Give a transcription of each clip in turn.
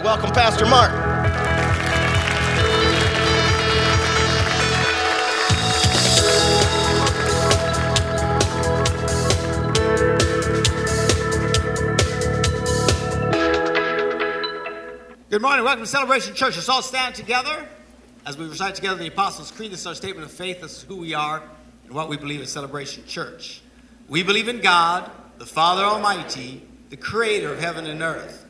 together. Welcome, Pastor Mark. Good morning. Welcome to Celebration Church. Let's all stand together as we recite together the Apostles' Creed. This is our statement of faith. This is who we are and what we believe in Celebration Church. We believe in God, the Father Almighty, the creator of heaven and earth.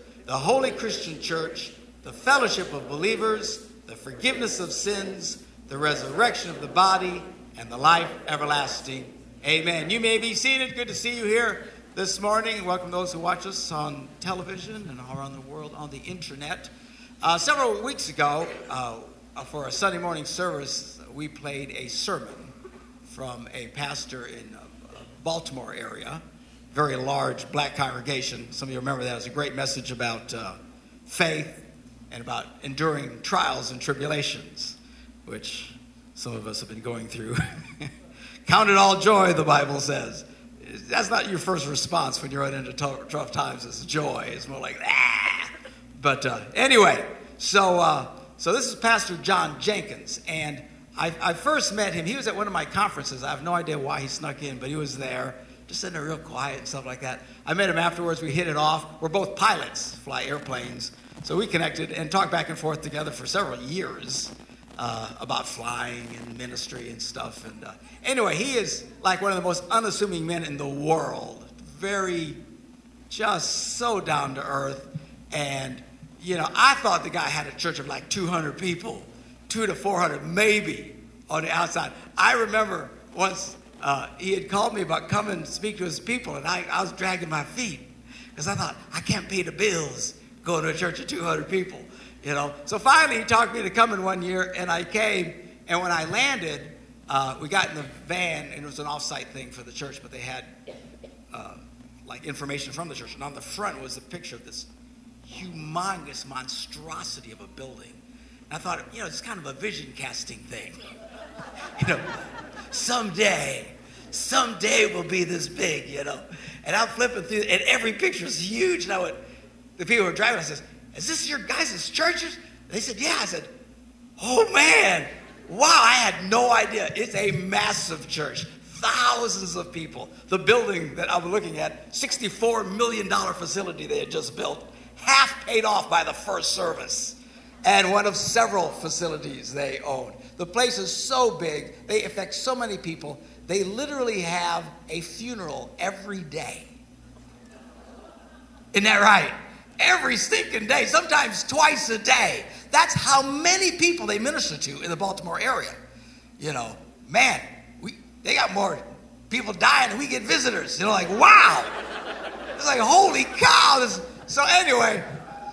the holy Christian church, the fellowship of believers, the forgiveness of sins, the resurrection of the body, and the life everlasting. Amen. You may be seated. Good to see you here this morning. Welcome those who watch us on television and around the world on the internet. Uh, several weeks ago, uh, for a Sunday morning service, we played a sermon from a pastor in uh, Baltimore area, very large black congregation. Some of you remember that. It was a great message about uh, faith and about enduring trials and tribulations, which some of us have been going through. Count it all joy, the Bible says that's not your first response when you run into tough, tough times. It's joy. It's more like ah. But uh, anyway, so uh, so this is Pastor John Jenkins, and I, I, first met him. He was at one of my conferences. I have no idea why he snuck in, but he was there, just sitting there real quiet and stuff like that. I met him afterwards. We hit it off. We're both pilots, fly airplanes, so we connected and talked back and forth together for several years uh, about flying and ministry and stuff. And uh, anyway, he is like one of the most unassuming men in the world. Very, just so down to earth. And, you know, I thought the guy had a church of like 200 people, two to 400 maybe on the outside. I remember once uh, he had called me about coming to speak to his people, and I, I was dragging my feet because I thought, I can't pay the bills going to a church of 200 people you know. So finally, he talked me to come in one year, and I came. And when I landed, uh, we got in the van, and it was an off-site thing for the church, but they had uh, like information from the church. And on the front was a picture of this humongous monstrosity of a building. And I thought, you know, it's kind of a vision casting thing. you know, someday, someday we'll be this big, you know. And I'm flipping through, and every picture is huge. And I went, the people were driving, I says, is this your guys' churches? They said, Yeah. I said, Oh man, wow, I had no idea. It's a massive church, thousands of people. The building that I'm looking at, $64 million facility they had just built, half paid off by the first service, and one of several facilities they own. The place is so big, they affect so many people, they literally have a funeral every day. Isn't that right? every stinking day, sometimes twice a day. That's how many people they minister to in the Baltimore area. You know, man, we they got more people dying than we get visitors. You know, like wow. It's like holy cow. This, so anyway,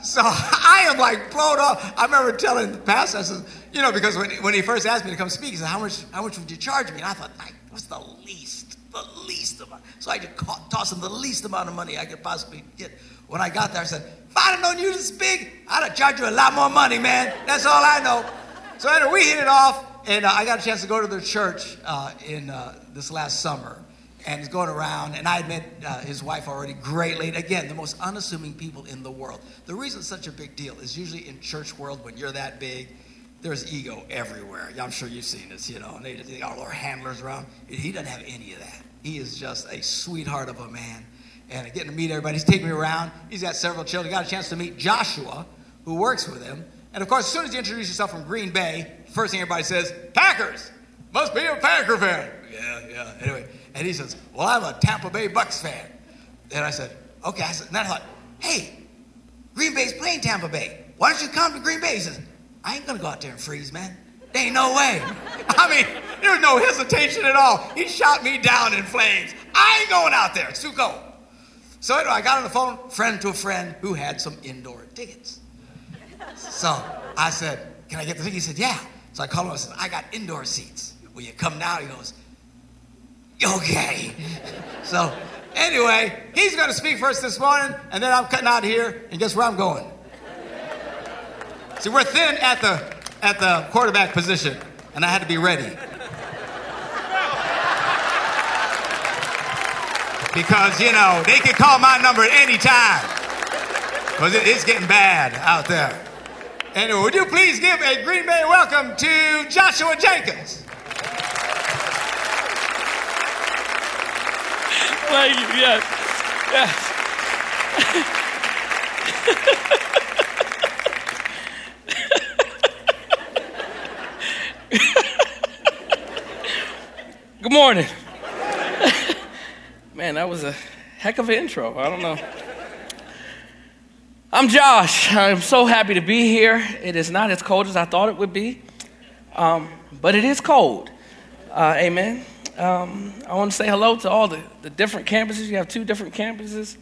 so I am like blown off. I remember telling the pastor, I said, you know, because when, when he first asked me to come speak, he said, how much, how much would you charge me? And I thought, like, what's the least, the least amount? So I could toss him the least amount of money I could possibly get. When I got there, I said, if I'd have known you this big, I'd have charged you a lot more money, man. That's all I know. So anyway, we hit it off, and uh, I got a chance to go to their church uh, in uh, this last summer. And he's going around, and I met uh, his wife already greatly. And again, the most unassuming people in the world. The reason it's such a big deal is usually in church world, when you're that big, there's ego everywhere. I'm sure you've seen this, you know. And they, they got all their handlers around. He doesn't have any of that. He is just a sweetheart of a man and getting to meet everybody. He's taking me around. He's got several children. Got a chance to meet Joshua, who works with him. And of course, as soon as you introduce yourself from Green Bay, first thing everybody says, Packers. Must be a Packer fan. Yeah, yeah. Anyway, and he says, Well, I'm a Tampa Bay Bucks fan. And I said, Okay. I said, and I thought, Hey, Green Bay's playing Tampa Bay. Why don't you come to Green Bay? He says, I ain't gonna go out there and freeze, man. There ain't no way. I mean, there was no hesitation at all. He shot me down in flames. I ain't going out there. It's too cold. So anyway, I got on the phone, friend to a friend who had some indoor tickets. So I said, Can I get the ticket? He said, Yeah. So I called him and said, I got indoor seats. Will you come now? He goes, Okay. So anyway, he's going to speak first this morning, and then I'm cutting out here, and guess where I'm going? See, we're thin at the at the quarterback position, and I had to be ready. Because, you know, they can call my number at any time. Because it's getting bad out there. Anyway, would you please give a Green Bay welcome to Joshua Jenkins? Thank you, yes. Yes. Good morning. Man, that was a heck of an intro. I don't know. I'm Josh. I'm so happy to be here. It is not as cold as I thought it would be, um, but it is cold. Uh, amen. Um, I want to say hello to all the, the different campuses. You have two different campuses.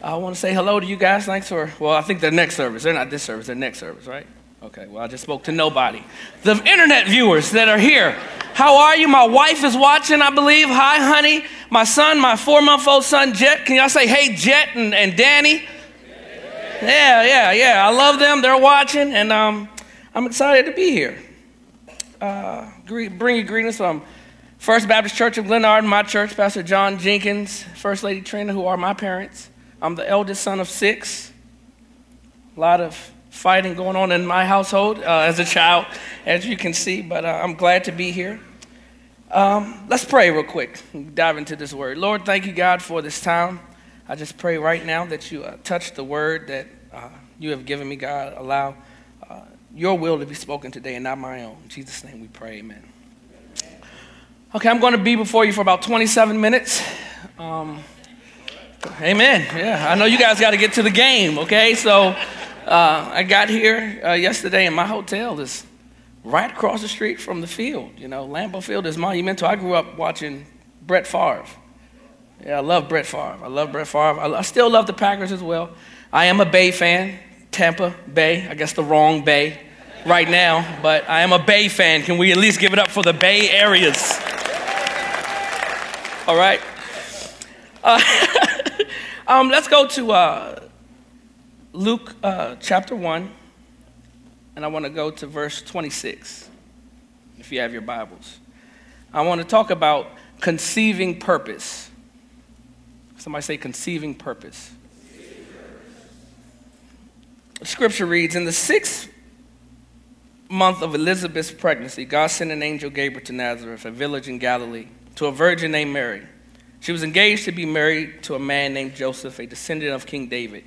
I want to say hello to you guys. Thanks for, well, I think they're next service. They're not this service, they're next service, right? Okay, well, I just spoke to nobody. The internet viewers that are here, how are you? My wife is watching, I believe. Hi, honey. My son, my four month old son, Jet. Can y'all say, hey, Jet and, and Danny? Yeah, yeah, yeah. I love them. They're watching, and um, I'm excited to be here. Uh, bring you greetings from First Baptist Church of Glenarden, my church, Pastor John Jenkins, First Lady Trina, who are my parents. I'm the eldest son of six. A lot of fighting going on in my household uh, as a child, as you can see, but uh, I'm glad to be here. Um, let's pray real quick, dive into this word. Lord, thank you, God, for this time. I just pray right now that you uh, touch the word that uh, you have given me, God. Allow uh, your will to be spoken today and not my own. In Jesus' name we pray, amen. Okay, I'm going to be before you for about 27 minutes. Um, amen. Yeah, I know you guys got to get to the game, okay? So, uh, I got here uh, yesterday, and my hotel is right across the street from the field. You know, Lambeau Field is monumental. I grew up watching Brett Favre. Yeah, I love Brett Favre. I love Brett Favre. I, I still love the Packers as well. I am a Bay fan, Tampa Bay. I guess the wrong Bay right now, but I am a Bay fan. Can we at least give it up for the Bay areas? All right. Uh, um, let's go to uh, Luke uh, chapter 1, and I want to go to verse 26, if you have your Bibles. I want to talk about conceiving purpose. Somebody say conceiving purpose. Scripture reads In the sixth month of Elizabeth's pregnancy, God sent an angel Gabriel to Nazareth, a village in Galilee, to a virgin named Mary. She was engaged to be married to a man named Joseph, a descendant of King David.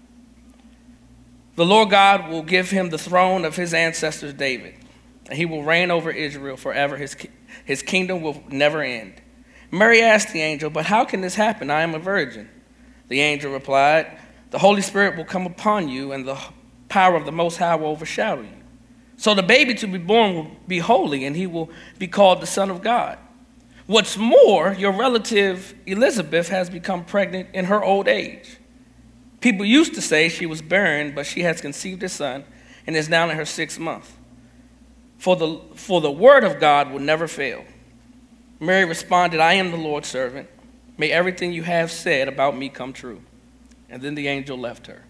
The Lord God will give him the throne of his ancestors David and he will reign over Israel forever. His, his kingdom will never end. Mary asked the angel, But how can this happen? I am a virgin. The angel replied, The Holy Spirit will come upon you, and the power of the Most High will overshadow you. So the baby to be born will be holy, and he will be called the Son of God. What's more, your relative Elizabeth has become pregnant in her old age. People used to say she was barren, but she has conceived a son and is now in her sixth month for the, for the word of God will never fail. Mary responded, I am the Lord's servant. May everything you have said about me come true. And then the angel left her.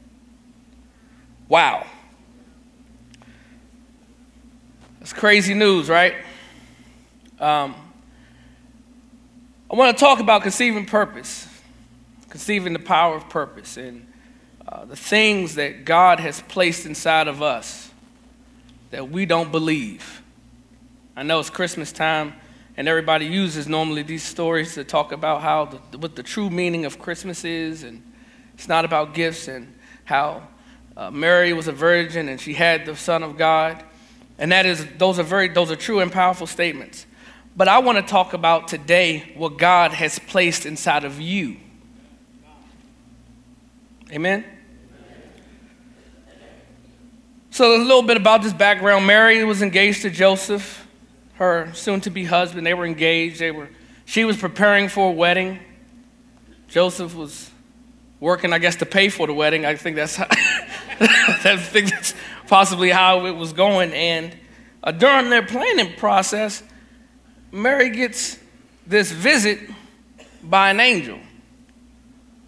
Wow. That's crazy news, right? Um, I want to talk about conceiving purpose, conceiving the power of purpose, and uh, the things that God has placed inside of us that we don't believe. I know it's Christmas time, and everybody uses normally these stories to talk about how the, what the true meaning of Christmas is, and it's not about gifts, and how uh, Mary was a virgin and she had the Son of God. And that is, those are very, those are true and powerful statements. But I want to talk about today what God has placed inside of you. Amen? So, a little bit about this background. Mary was engaged to Joseph, her soon to be husband. They were engaged. They were, she was preparing for a wedding. Joseph was working, I guess, to pay for the wedding. I think that's, how, I think that's possibly how it was going. And uh, during their planning process, Mary gets this visit by an angel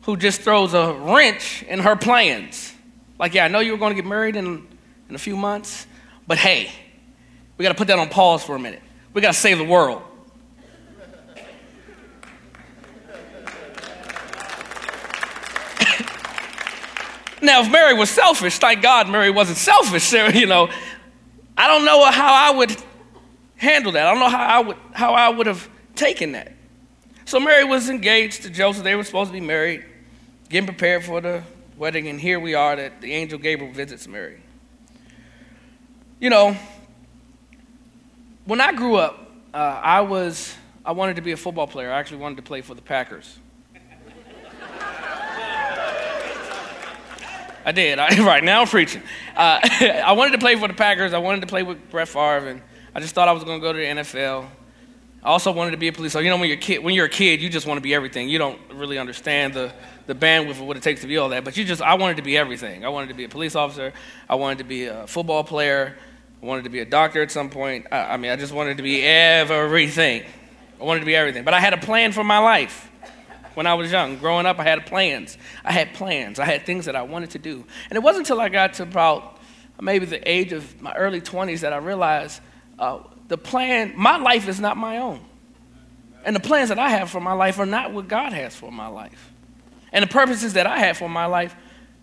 who just throws a wrench in her plans. Like, yeah, I know you were going to get married in, in a few months, but hey, we got to put that on pause for a minute. We got to save the world. now, if Mary was selfish, thank God Mary wasn't selfish. You know, I don't know how I would handle that. I don't know how I would how I would have taken that. So Mary was engaged to Joseph. They were supposed to be married, getting prepared for the wedding, and here we are that the angel Gabriel visits Mary. You know, when I grew up, uh, I was I wanted to be a football player. I actually wanted to play for the Packers. I did. I, right now I'm preaching. Uh, I wanted to play for the Packers. I wanted to play with Brett Favre, and I just thought I was going to go to the NFL. I also wanted to be a police officer. You know, when you're, a kid, when you're a kid, you just want to be everything. You don't really understand the, the bandwidth of what it takes to be all that. But you just, I wanted to be everything. I wanted to be a police officer. I wanted to be a football player. I wanted to be a doctor at some point. I, I mean, I just wanted to be everything. I wanted to be everything. But I had a plan for my life when I was young. Growing up, I had plans. I had plans. I had things that I wanted to do. And it wasn't until I got to about maybe the age of my early 20s that I realized uh, the plan, my life is not my own. And the plans that I have for my life are not what God has for my life. And the purposes that I have for my life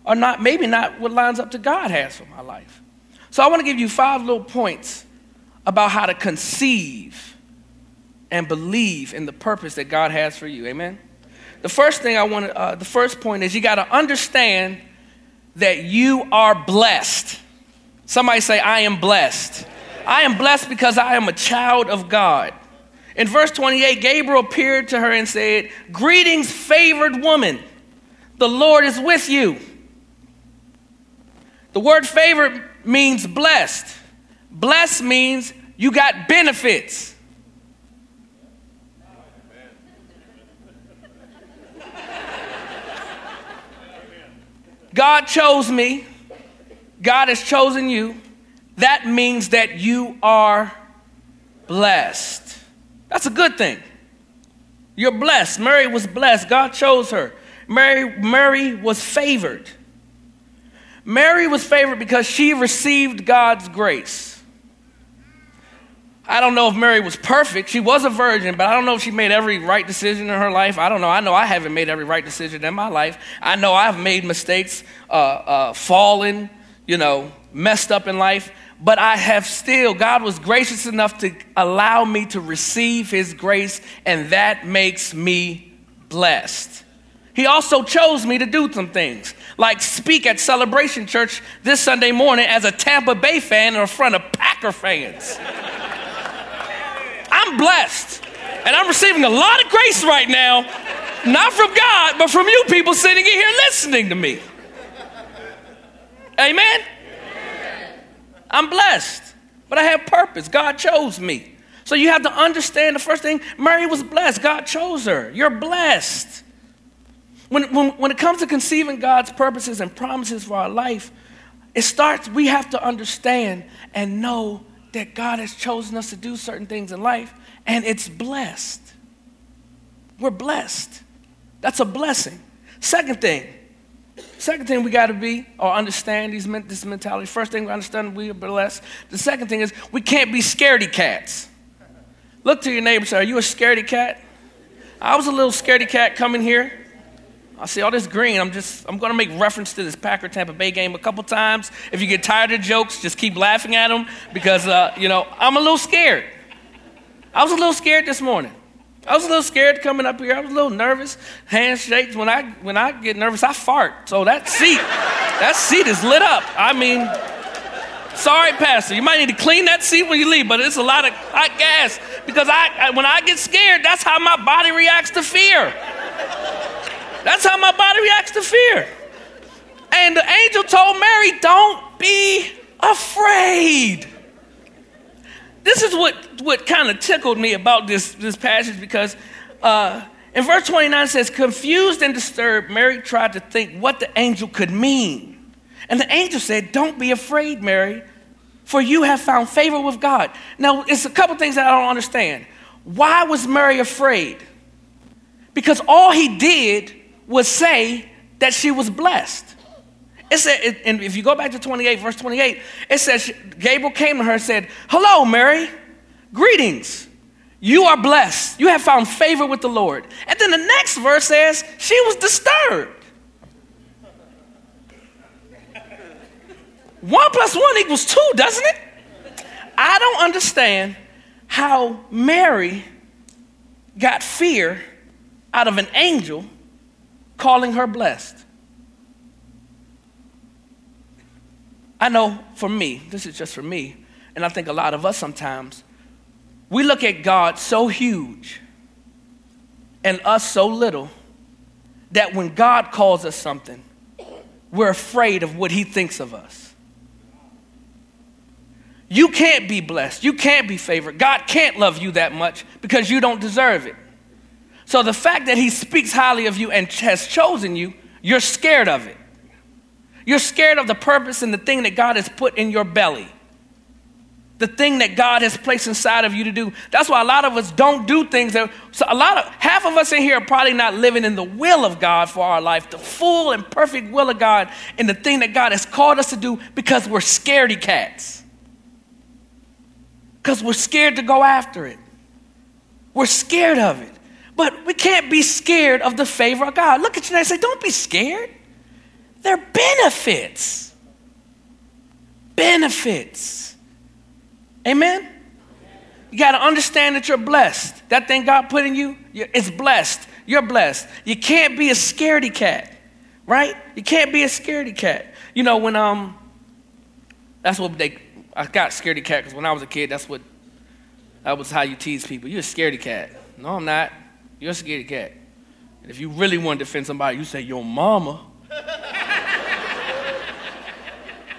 are not, maybe not what lines up to God has for my life. So I want to give you five little points about how to conceive and believe in the purpose that God has for you. Amen? The first thing I want to, uh, the first point is you got to understand that you are blessed. Somebody say, I am blessed. I am blessed because I am a child of God. In verse 28, Gabriel appeared to her and said, Greetings, favored woman. The Lord is with you. The word favored means blessed. Blessed means you got benefits. God chose me. God has chosen you that means that you are blessed. That's a good thing. You're blessed. Mary was blessed. God chose her. Mary, Mary was favored. Mary was favored because she received God's grace. I don't know if Mary was perfect. She was a virgin, but I don't know if she made every right decision in her life. I don't know. I know I haven't made every right decision in my life. I know I've made mistakes, uh, uh, fallen, you know, messed up in life but I have still, God was gracious enough to allow me to receive His grace, and that makes me blessed. He also chose me to do some things, like speak at Celebration Church this Sunday morning as a Tampa Bay fan in front of Packer fans. I'm blessed, and I'm receiving a lot of grace right now, not from God, but from you people sitting in here listening to me. Amen. I'm blessed, but I have purpose. God chose me. So you have to understand the first thing Mary was blessed. God chose her. You're blessed. When, when, when it comes to conceiving God's purposes and promises for our life, it starts, we have to understand and know that God has chosen us to do certain things in life, and it's blessed. We're blessed. That's a blessing. Second thing, Second thing we got to be or understand these, this mentality. First thing we understand we are blessed. The second thing is we can't be scaredy cats. Look to your neighbor say, Are you a scaredy cat? I was a little scaredy cat coming here. I see all this green. I'm just, I'm going to make reference to this Packer Tampa Bay game a couple times. If you get tired of jokes, just keep laughing at them because, uh, you know, I'm a little scared. I was a little scared this morning. I was a little scared coming up here. I was a little nervous. Handshakes. When I when I get nervous, I fart. So that seat, that seat is lit up. I mean, Sorry, Pastor. You might need to clean that seat when you leave, but it's a lot of hot gas because I, I, when I get scared, that's how my body reacts to fear. That's how my body reacts to fear. And the angel told Mary, Don't be afraid. This is what, what kind of tickled me about this, this passage because uh, in verse 29 it says, Confused and disturbed, Mary tried to think what the angel could mean. And the angel said, Don't be afraid, Mary, for you have found favor with God. Now, it's a couple things that I don't understand. Why was Mary afraid? Because all he did was say that she was blessed. It said, and if you go back to 28, verse 28, it says, Gabriel came to her and said, Hello, Mary, greetings. You are blessed. You have found favor with the Lord. And then the next verse says, She was disturbed. One plus one equals two, doesn't it? I don't understand how Mary got fear out of an angel calling her blessed. I know for me, this is just for me, and I think a lot of us sometimes, we look at God so huge and us so little that when God calls us something, we're afraid of what He thinks of us. You can't be blessed. You can't be favored. God can't love you that much because you don't deserve it. So the fact that He speaks highly of you and has chosen you, you're scared of it. You're scared of the purpose and the thing that God has put in your belly. The thing that God has placed inside of you to do. That's why a lot of us don't do things that so a lot of half of us in here are probably not living in the will of God for our life, the full and perfect will of God, and the thing that God has called us to do because we're scaredy cats. Because we're scared to go after it. We're scared of it. But we can't be scared of the favor of God. Look at you and say, Don't be scared. They're benefits. Benefits. Amen? You got to understand that you're blessed. That thing God put in you, it's blessed. You're blessed. You can't be a scaredy cat, right? You can't be a scaredy cat. You know, when, um, that's what they, I got scaredy cat because when I was a kid, that's what, that was how you tease people. You're a scaredy cat. No, I'm not. You're a scaredy cat. And if you really want to defend somebody, you say, your mama.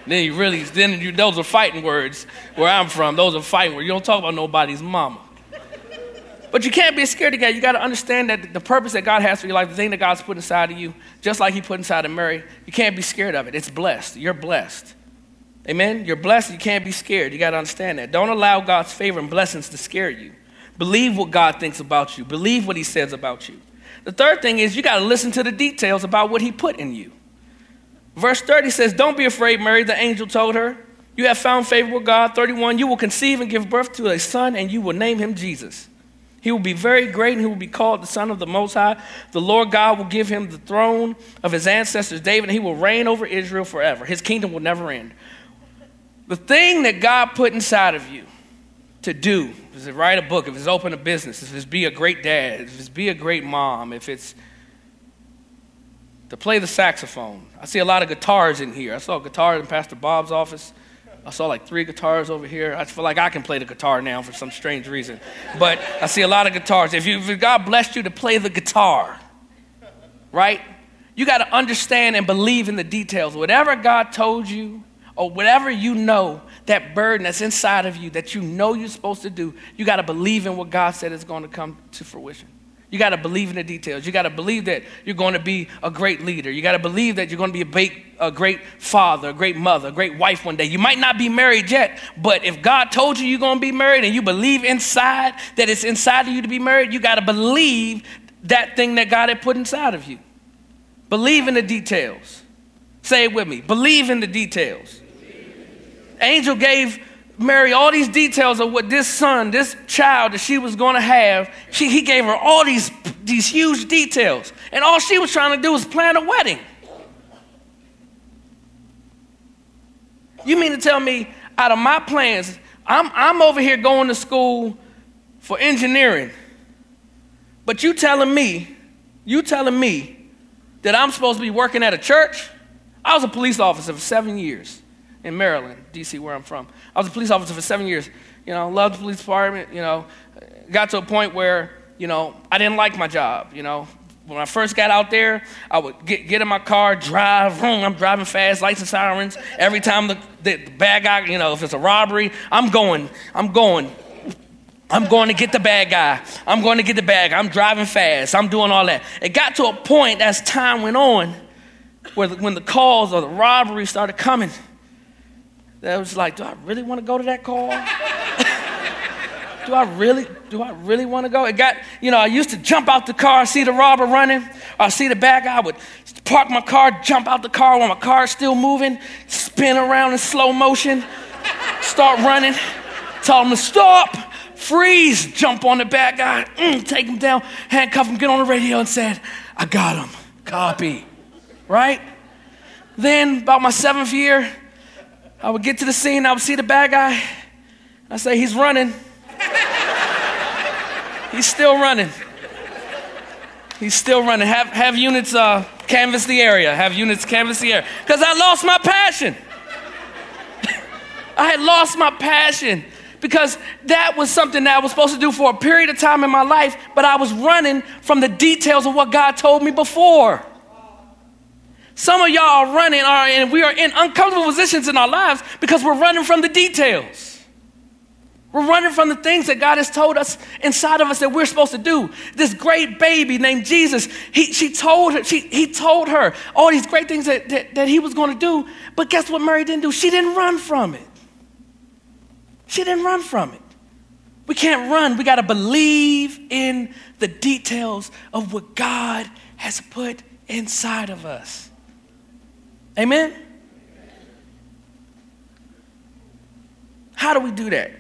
Then you really, then you, those are fighting words where I'm from. Those are fighting words. You don't talk about nobody's mama. But you can't be scared God. You got to understand that the purpose that God has for your life, the thing that God's put inside of you, just like He put inside of Mary, you can't be scared of it. It's blessed. You're blessed. Amen? You're blessed. You can't be scared. You got to understand that. Don't allow God's favor and blessings to scare you. Believe what God thinks about you, believe what He says about you. The third thing is you got to listen to the details about what He put in you. Verse 30 says, Don't be afraid, Mary, the angel told her. You have found favor with God. 31, you will conceive and give birth to a son, and you will name him Jesus. He will be very great, and he will be called the Son of the Most High. The Lord God will give him the throne of his ancestors David, and he will reign over Israel forever. His kingdom will never end. The thing that God put inside of you to do, is to write a book, if it's open a business, if it's be a great dad, if it's be a great mom, if it's to play the saxophone. I see a lot of guitars in here. I saw guitars in Pastor Bob's office. I saw like three guitars over here. I feel like I can play the guitar now for some strange reason. But I see a lot of guitars. If, you, if God blessed you to play the guitar, right? You got to understand and believe in the details. Whatever God told you, or whatever you know, that burden that's inside of you that you know you're supposed to do, you got to believe in what God said is going to come to fruition. You got to believe in the details. You got to believe that you're going to be a great leader. You got to believe that you're going to be a great, a great father, a great mother, a great wife one day. You might not be married yet, but if God told you you're going to be married and you believe inside that it's inside of you to be married, you got to believe that thing that God had put inside of you. Believe in the details. Say it with me. Believe in the details. Angel gave Mary all these details of what this son, this child that she was going to have. She, he gave her all these, these huge details. And all she was trying to do was plan a wedding. You mean to tell me, out of my plans, I'm, I'm over here going to school for engineering. But you telling me, you telling me that I'm supposed to be working at a church? I was a police officer for seven years. In Maryland, D.C., where I'm from. I was a police officer for seven years. You know, loved the police department. You know, got to a point where you know I didn't like my job. You know, when I first got out there, I would get, get in my car, drive, vroom, I'm driving fast, lights and sirens. Every time the, the, bad guy, you know, if it's a robbery, I'm going, I'm going. I'm going to get the bad guy. I'm going to get the bad guy. I'm driving fast. I'm doing all that. It got to a point as time went on where the, when the calls or the robbery started coming, that was like, do I really want to go to that call? do I really, do I really want to go? It got, you know, I used to jump out the car, see the robber running, or see the bad guy, I would park my car, jump out the car while my car's still moving, spin around in slow motion, start running, tell him to stop, freeze, jump on the bad guy, mm, take him down, handcuff him, get on the radio and said, I got him, copy, right? Then, about my seventh year, I would get to the scene, I would see the bad guy, I say, he's running. He's still running. He's still running. Have, have units uh, canvass the area. Have units canvass the area. Because I lost my passion. I had lost my passion because that was something that I was supposed to do for a period of time in my life, but I was running from the details of what God told me before. Some of y'all are running, are, and we are in uncomfortable positions in our lives because we're running from the details. We're running from the things that God has told us inside of us that we're supposed to do. This great baby named Jesus, he, she told her, she, he told her all these great things that, that, that he was going to do. But guess what Mary didn't do? She didn't run from it. She didn't run from it. We can't run. We got to believe in the details of what God has put inside of us. Amen? How do we do that?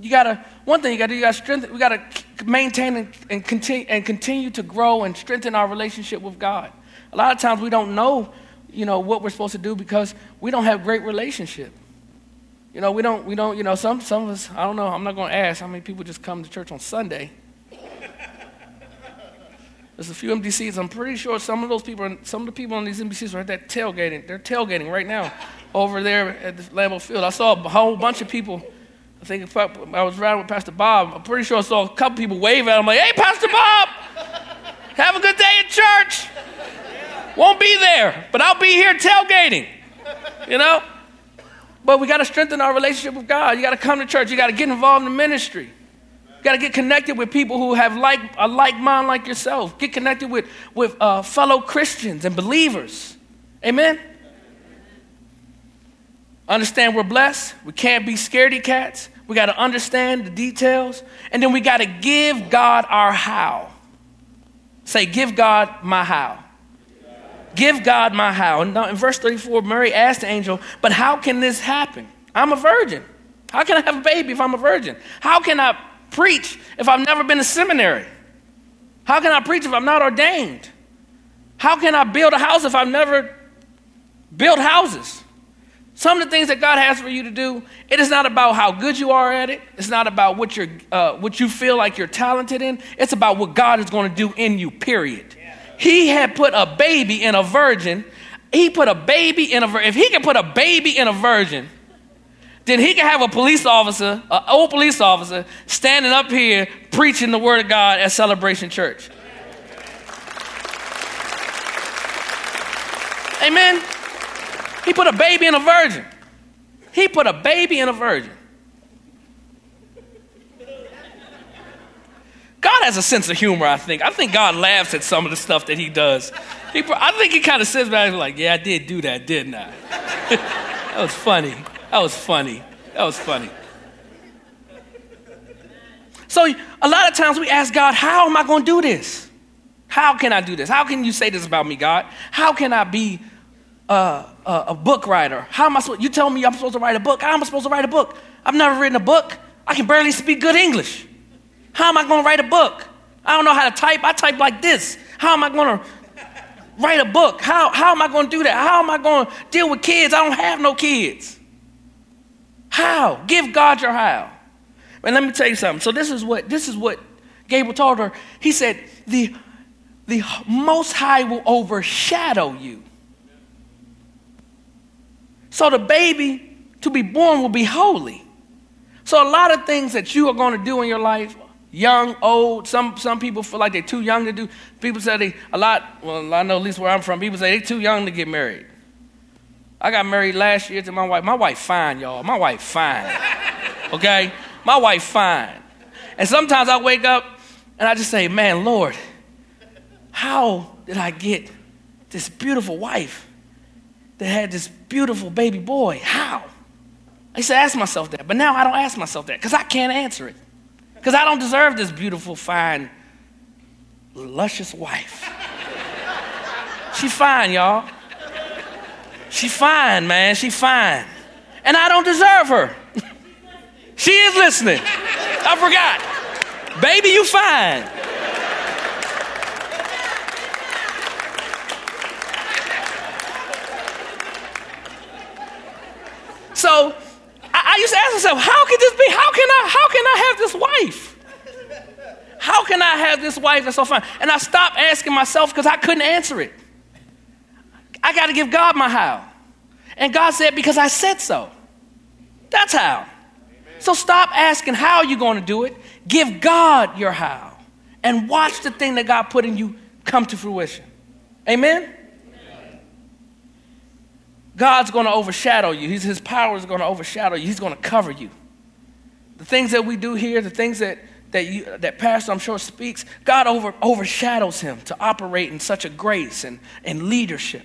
You gotta, one thing you gotta do, you gotta strengthen, we gotta maintain and, and, continue, and continue to grow and strengthen our relationship with God. A lot of times we don't know, you know, what we're supposed to do because we don't have great relationship. You know, we don't, we don't, you know, some, some of us, I don't know, I'm not gonna ask how many people just come to church on Sunday. There's a few seats. I'm pretty sure some of those people, some of the people on these seats are at that tailgating. They're tailgating right now over there at the Lambeau Field. I saw a whole bunch of people I think I was riding with Pastor Bob. I'm pretty sure I saw a couple people wave at him like, hey, Pastor Bob, have a good day at church. Won't be there, but I'll be here tailgating, you know? But we got to strengthen our relationship with God. You got to come to church. You got to get involved in the ministry. Got to get connected with people who have like a like mind like yourself. Get connected with, with uh, fellow Christians and believers. Amen? Understand we're blessed. We can't be scaredy cats. We got to understand the details. And then we got to give God our how. Say, give God my how. Give God my how. And in verse 34, Mary asked the angel, But how can this happen? I'm a virgin. How can I have a baby if I'm a virgin? How can I preach if I've never been to seminary? How can I preach if I'm not ordained? How can I build a house if I've never built houses? Some of the things that God has for you to do, it is not about how good you are at it. It's not about what, you're, uh, what you feel like you're talented in. It's about what God is going to do in you, period. He had put a baby in a virgin. He put a baby in a virgin. If he can put a baby in a virgin, then he can have a police officer, an old police officer, standing up here preaching the word of God at Celebration Church. Amen. He put a baby in a virgin. He put a baby in a virgin. God has a sense of humor, I think. I think God laughs at some of the stuff that he does. He, I think he kind of sits back and like, yeah, I did do that, didn't I? that was funny. That was funny. That was funny. So a lot of times we ask God, how am I going to do this? How can I do this? How can you say this about me, God? How can I be uh, a book writer. How am I supposed? You tell me I'm supposed to write a book. How am I supposed to write a book? I've never written a book. I can barely speak good English. How am I going to write a book? I don't know how to type. I type like this. How am I going to write a book? How, how am I going to do that? How am I going to deal with kids? I don't have no kids. How? Give God your how. And let me tell you something. So this is what this is what Gabriel told her. He said, "The the Most High will overshadow you." So the baby to be born will be holy. So a lot of things that you are going to do in your life, young, old, some, some people feel like they're too young to do. People say they, a lot, well, I know at least where I'm from, people say they're too young to get married. I got married last year to my wife. My wife fine, y'all. My wife fine. Okay? My wife fine. And sometimes I wake up and I just say, man, Lord, how did I get this beautiful wife that had this beautiful baby boy? How? I used to ask myself that, but now I don't ask myself that because I can't answer it. Because I don't deserve this beautiful, fine, luscious wife. she fine, y'all. She fine, man. She fine. And I don't deserve her. she is listening. I forgot. Baby, you fine. So I, I used to ask myself, how can this be? How can I, how can I have this wife? How can I have this wife that's so fine? And I stopped asking myself because I couldn't answer it. I got to give God my how. And God said, because I said so. That's how. So stop asking how you're going to do it. Give God your how. And watch the thing that God put in you come to fruition. Amen? God's going to overshadow you. He's, his power is going to overshadow you. He's going to cover you. The things that we do here, the things that, that, you, that Pastor, I'm sure, speaks, God over, overshadows him to operate in such a grace and, and leadership.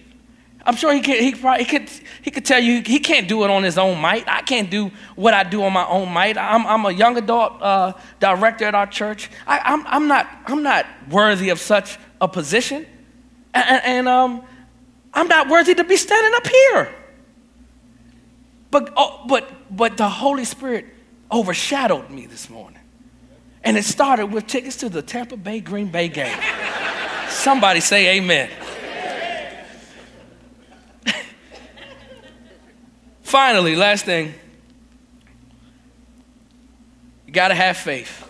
I'm sure he, can, he, probably, he, could, he could tell you he can't do it on his own might. I can't do what I do on my own might. I'm, I'm a young adult uh, director at our church. I, I'm, I'm, not, I'm not worthy of such a position. And, and um, I'm not worthy to be standing up here. But, oh, but, but the Holy Spirit overshadowed me this morning. And it started with tickets to the Tampa Bay Green Bay game. Somebody say amen. Finally, last thing, you got to have faith.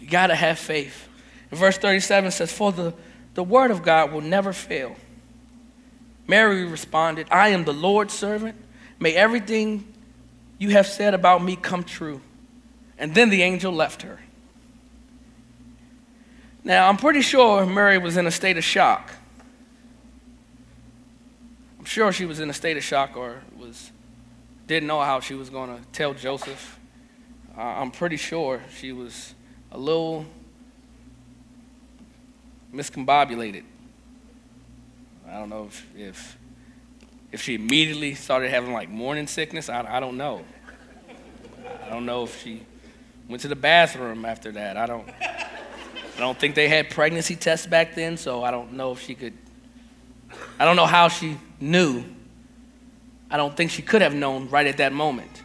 You got to have faith. In verse 37 says, For the the word of God will never fail. Mary responded, I am the Lord's servant. May everything you have said about me come true. And then the angel left her. Now, I'm pretty sure Mary was in a state of shock. I'm sure she was in a state of shock or was didn't know how she was going to tell Joseph. Uh, I'm pretty sure she was a little miscombobulated. I don't know if, if, if she immediately started having like morning sickness. I, I don't know. I don't know if she went to the bathroom after that. I don't, I don't think they had pregnancy tests back then, so I don't know if she could. I don't know how she knew. I don't think she could have known right at that moment.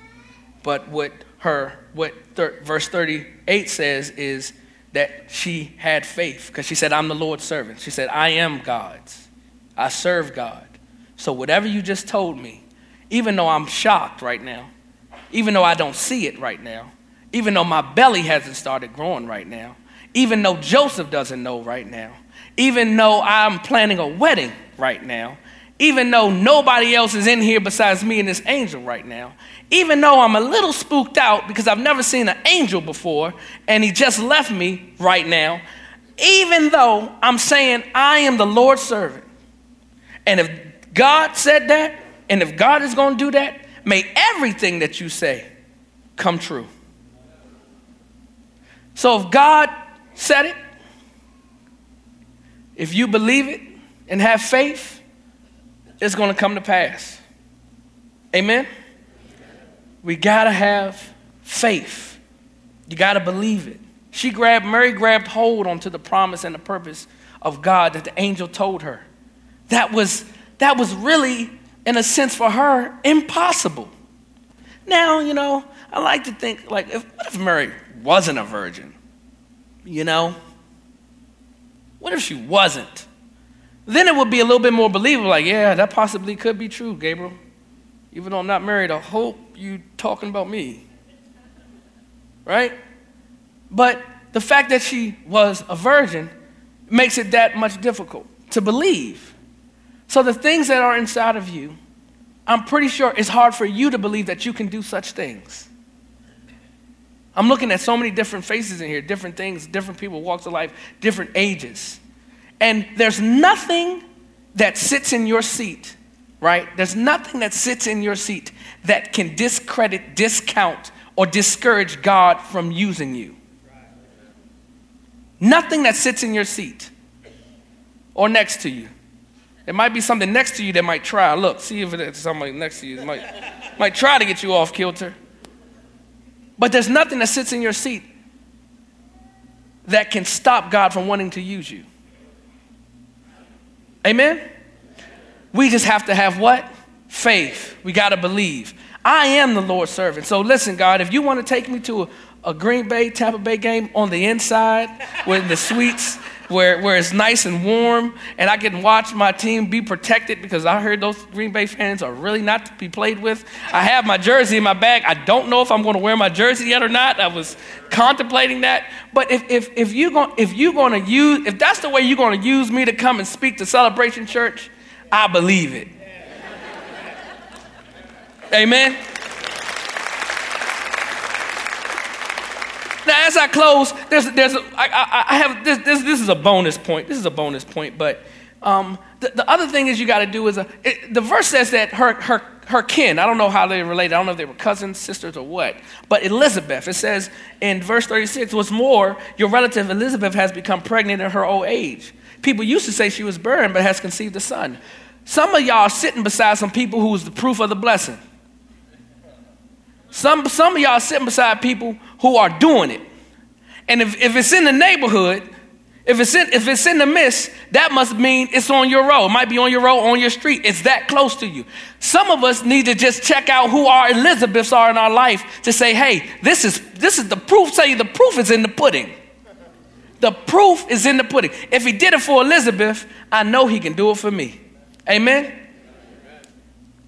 But what her, what thir- verse 38 says is that she had faith because she said, I'm the Lord's servant. She said, I am God's. I serve God. So whatever you just told me, even though I'm shocked right now, even though I don't see it right now, even though my belly hasn't started growing right now, even though Joseph doesn't know right now, even though I'm planning a wedding right now, even though nobody else is in here besides me and this angel right now, even though I'm a little spooked out because I've never seen an angel before and he just left me right now, even though I'm saying I am the Lord's servant, and if God said that, and if God is going to do that, may everything that you say come true. So if God said it, if you believe it and have faith, it's going to come to pass. Amen? We got to have faith. You got to believe it. She grabbed, Mary grabbed hold onto the promise and the purpose of God that the angel told her. That was, that was really, in a sense, for her, impossible. Now, you know, I like to think, like, if, what if Mary wasn't a virgin? You know? What if she wasn't? Then it would be a little bit more believable, like, yeah, that possibly could be true, Gabriel. Even though I'm not married, I hope you talking about me. Right? But the fact that she was a virgin makes it that much difficult to believe. So the things that are inside of you, I'm pretty sure it's hard for you to believe that you can do such things. I'm looking at so many different faces in here, different things, different people, walks of life, different ages. And there's nothing that sits in your seat, right? There's nothing that sits in your seat that can discredit, discount, or discourage God from using you. Nothing that sits in your seat or next to you. It might be something next to you that might try. Look, see if it's somebody next to you might, might try to get you off kilter. But there's nothing that sits in your seat that can stop God from wanting to use you. Amen? We just have to have what? Faith. We got to believe. I am the Lord's servant. So listen, God, if you want to take me to a, a Green Bay, Tampa Bay game on the inside with the suites where, where it's nice and warm and I can watch my team be protected because I heard those Green Bay fans are really not to be played with. I have my jersey in my bag. I don't know if I'm going to wear my jersey yet or not. I was contemplating that. But if, if, if you're going if you're going to use, if that's the way you're going to use me to come and speak to Celebration Church, I believe it. Amen. Now, as I close, there's, there's, I, I, I have this, this, this is a bonus point. This is a bonus point, but um, the, the other thing is you got to do is a, it, the verse says that her, her, her kin, I don't know how they related, I don't know if they were cousins, sisters, or what, but Elizabeth, it says in verse 36, what's more, your relative Elizabeth has become pregnant in her old age. People used to say she was barren, but has conceived a son. Some of y'all are sitting beside some people who's the proof of the blessing. Some, some of y'all sitting beside people who are doing it. And if, if it's in the neighborhood, if it's, in, if it's in the midst, that must mean it's on your road. It might be on your road, on your street. It's that close to you. Some of us need to just check out who our Elizabeths are in our life to say, hey, this is, this is the proof. Tell you the proof is in the pudding. The proof is in the pudding. If he did it for Elizabeth, I know he can do it for me. Amen? Amen.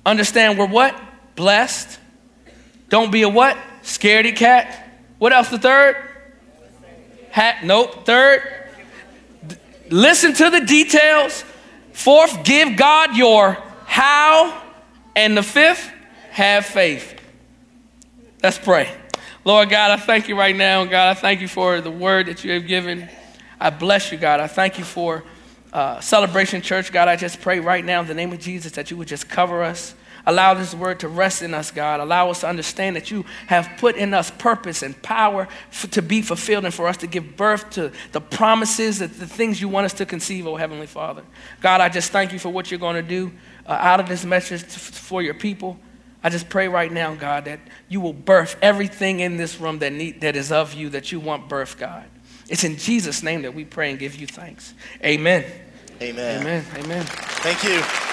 Understand we're what? Blessed. Don't be a what? Scaredy cat. What else? The third? Hat. nope. Third, d- listen to the details. Fourth, give God your how. And the fifth, have faith. Let's pray. Lord God, I thank you right now. God, I thank you for the word that you have given. I bless you, God. I thank you for uh, Celebration Church. God, I just pray right now in the name of Jesus that you would just cover us. Allow this word to rest in us, God. Allow us to understand that you have put in us purpose and power for, to be fulfilled and for us to give birth to the promises, the, the things you want us to conceive, oh Heavenly Father. God, I just thank you for what you're going to do uh, out of this message to, for your people. I just pray right now, God, that you will birth everything in this room that, need, that is of you, that you want birth, God. It's in Jesus' name that we pray and give you thanks. Amen. Amen. Amen. Amen. Thank you.